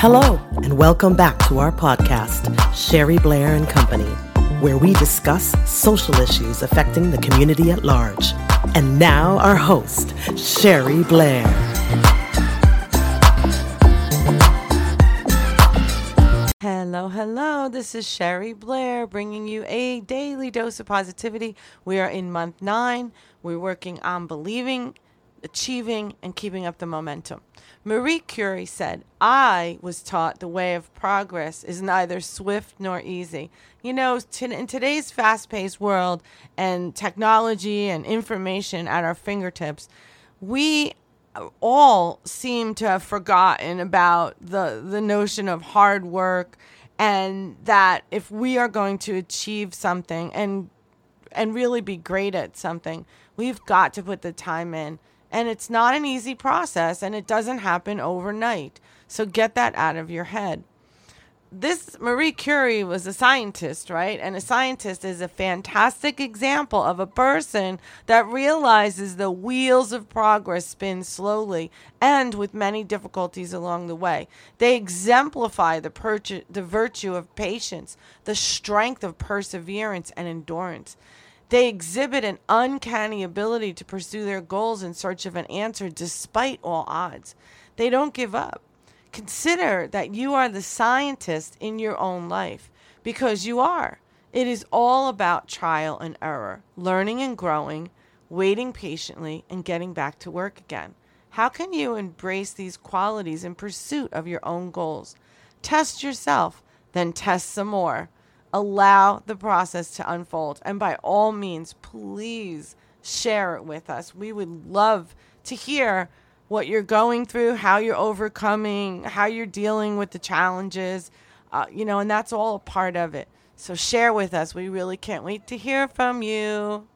Hello, and welcome back to our podcast, Sherry Blair and Company, where we discuss social issues affecting the community at large. And now, our host, Sherry Blair. Hello, hello. This is Sherry Blair bringing you a daily dose of positivity. We are in month nine. We're working on believing, achieving, and keeping up the momentum. Marie Curie said, I was taught the way of progress is neither swift nor easy. You know, in today's fast paced world and technology and information at our fingertips, we all seem to have forgotten about the, the notion of hard work and that if we are going to achieve something and and really be great at something, we've got to put the time in and it's not an easy process and it doesn't happen overnight. So get that out of your head. This Marie Curie was a scientist, right? And a scientist is a fantastic example of a person that realizes the wheels of progress spin slowly and with many difficulties along the way. They exemplify the, the virtue of patience, the strength of perseverance and endurance. They exhibit an uncanny ability to pursue their goals in search of an answer despite all odds. They don't give up. Consider that you are the scientist in your own life because you are. It is all about trial and error, learning and growing, waiting patiently, and getting back to work again. How can you embrace these qualities in pursuit of your own goals? Test yourself, then test some more. Allow the process to unfold. And by all means, please share it with us. We would love to hear what you're going through, how you're overcoming, how you're dealing with the challenges, uh, you know, and that's all a part of it. So share with us. We really can't wait to hear from you.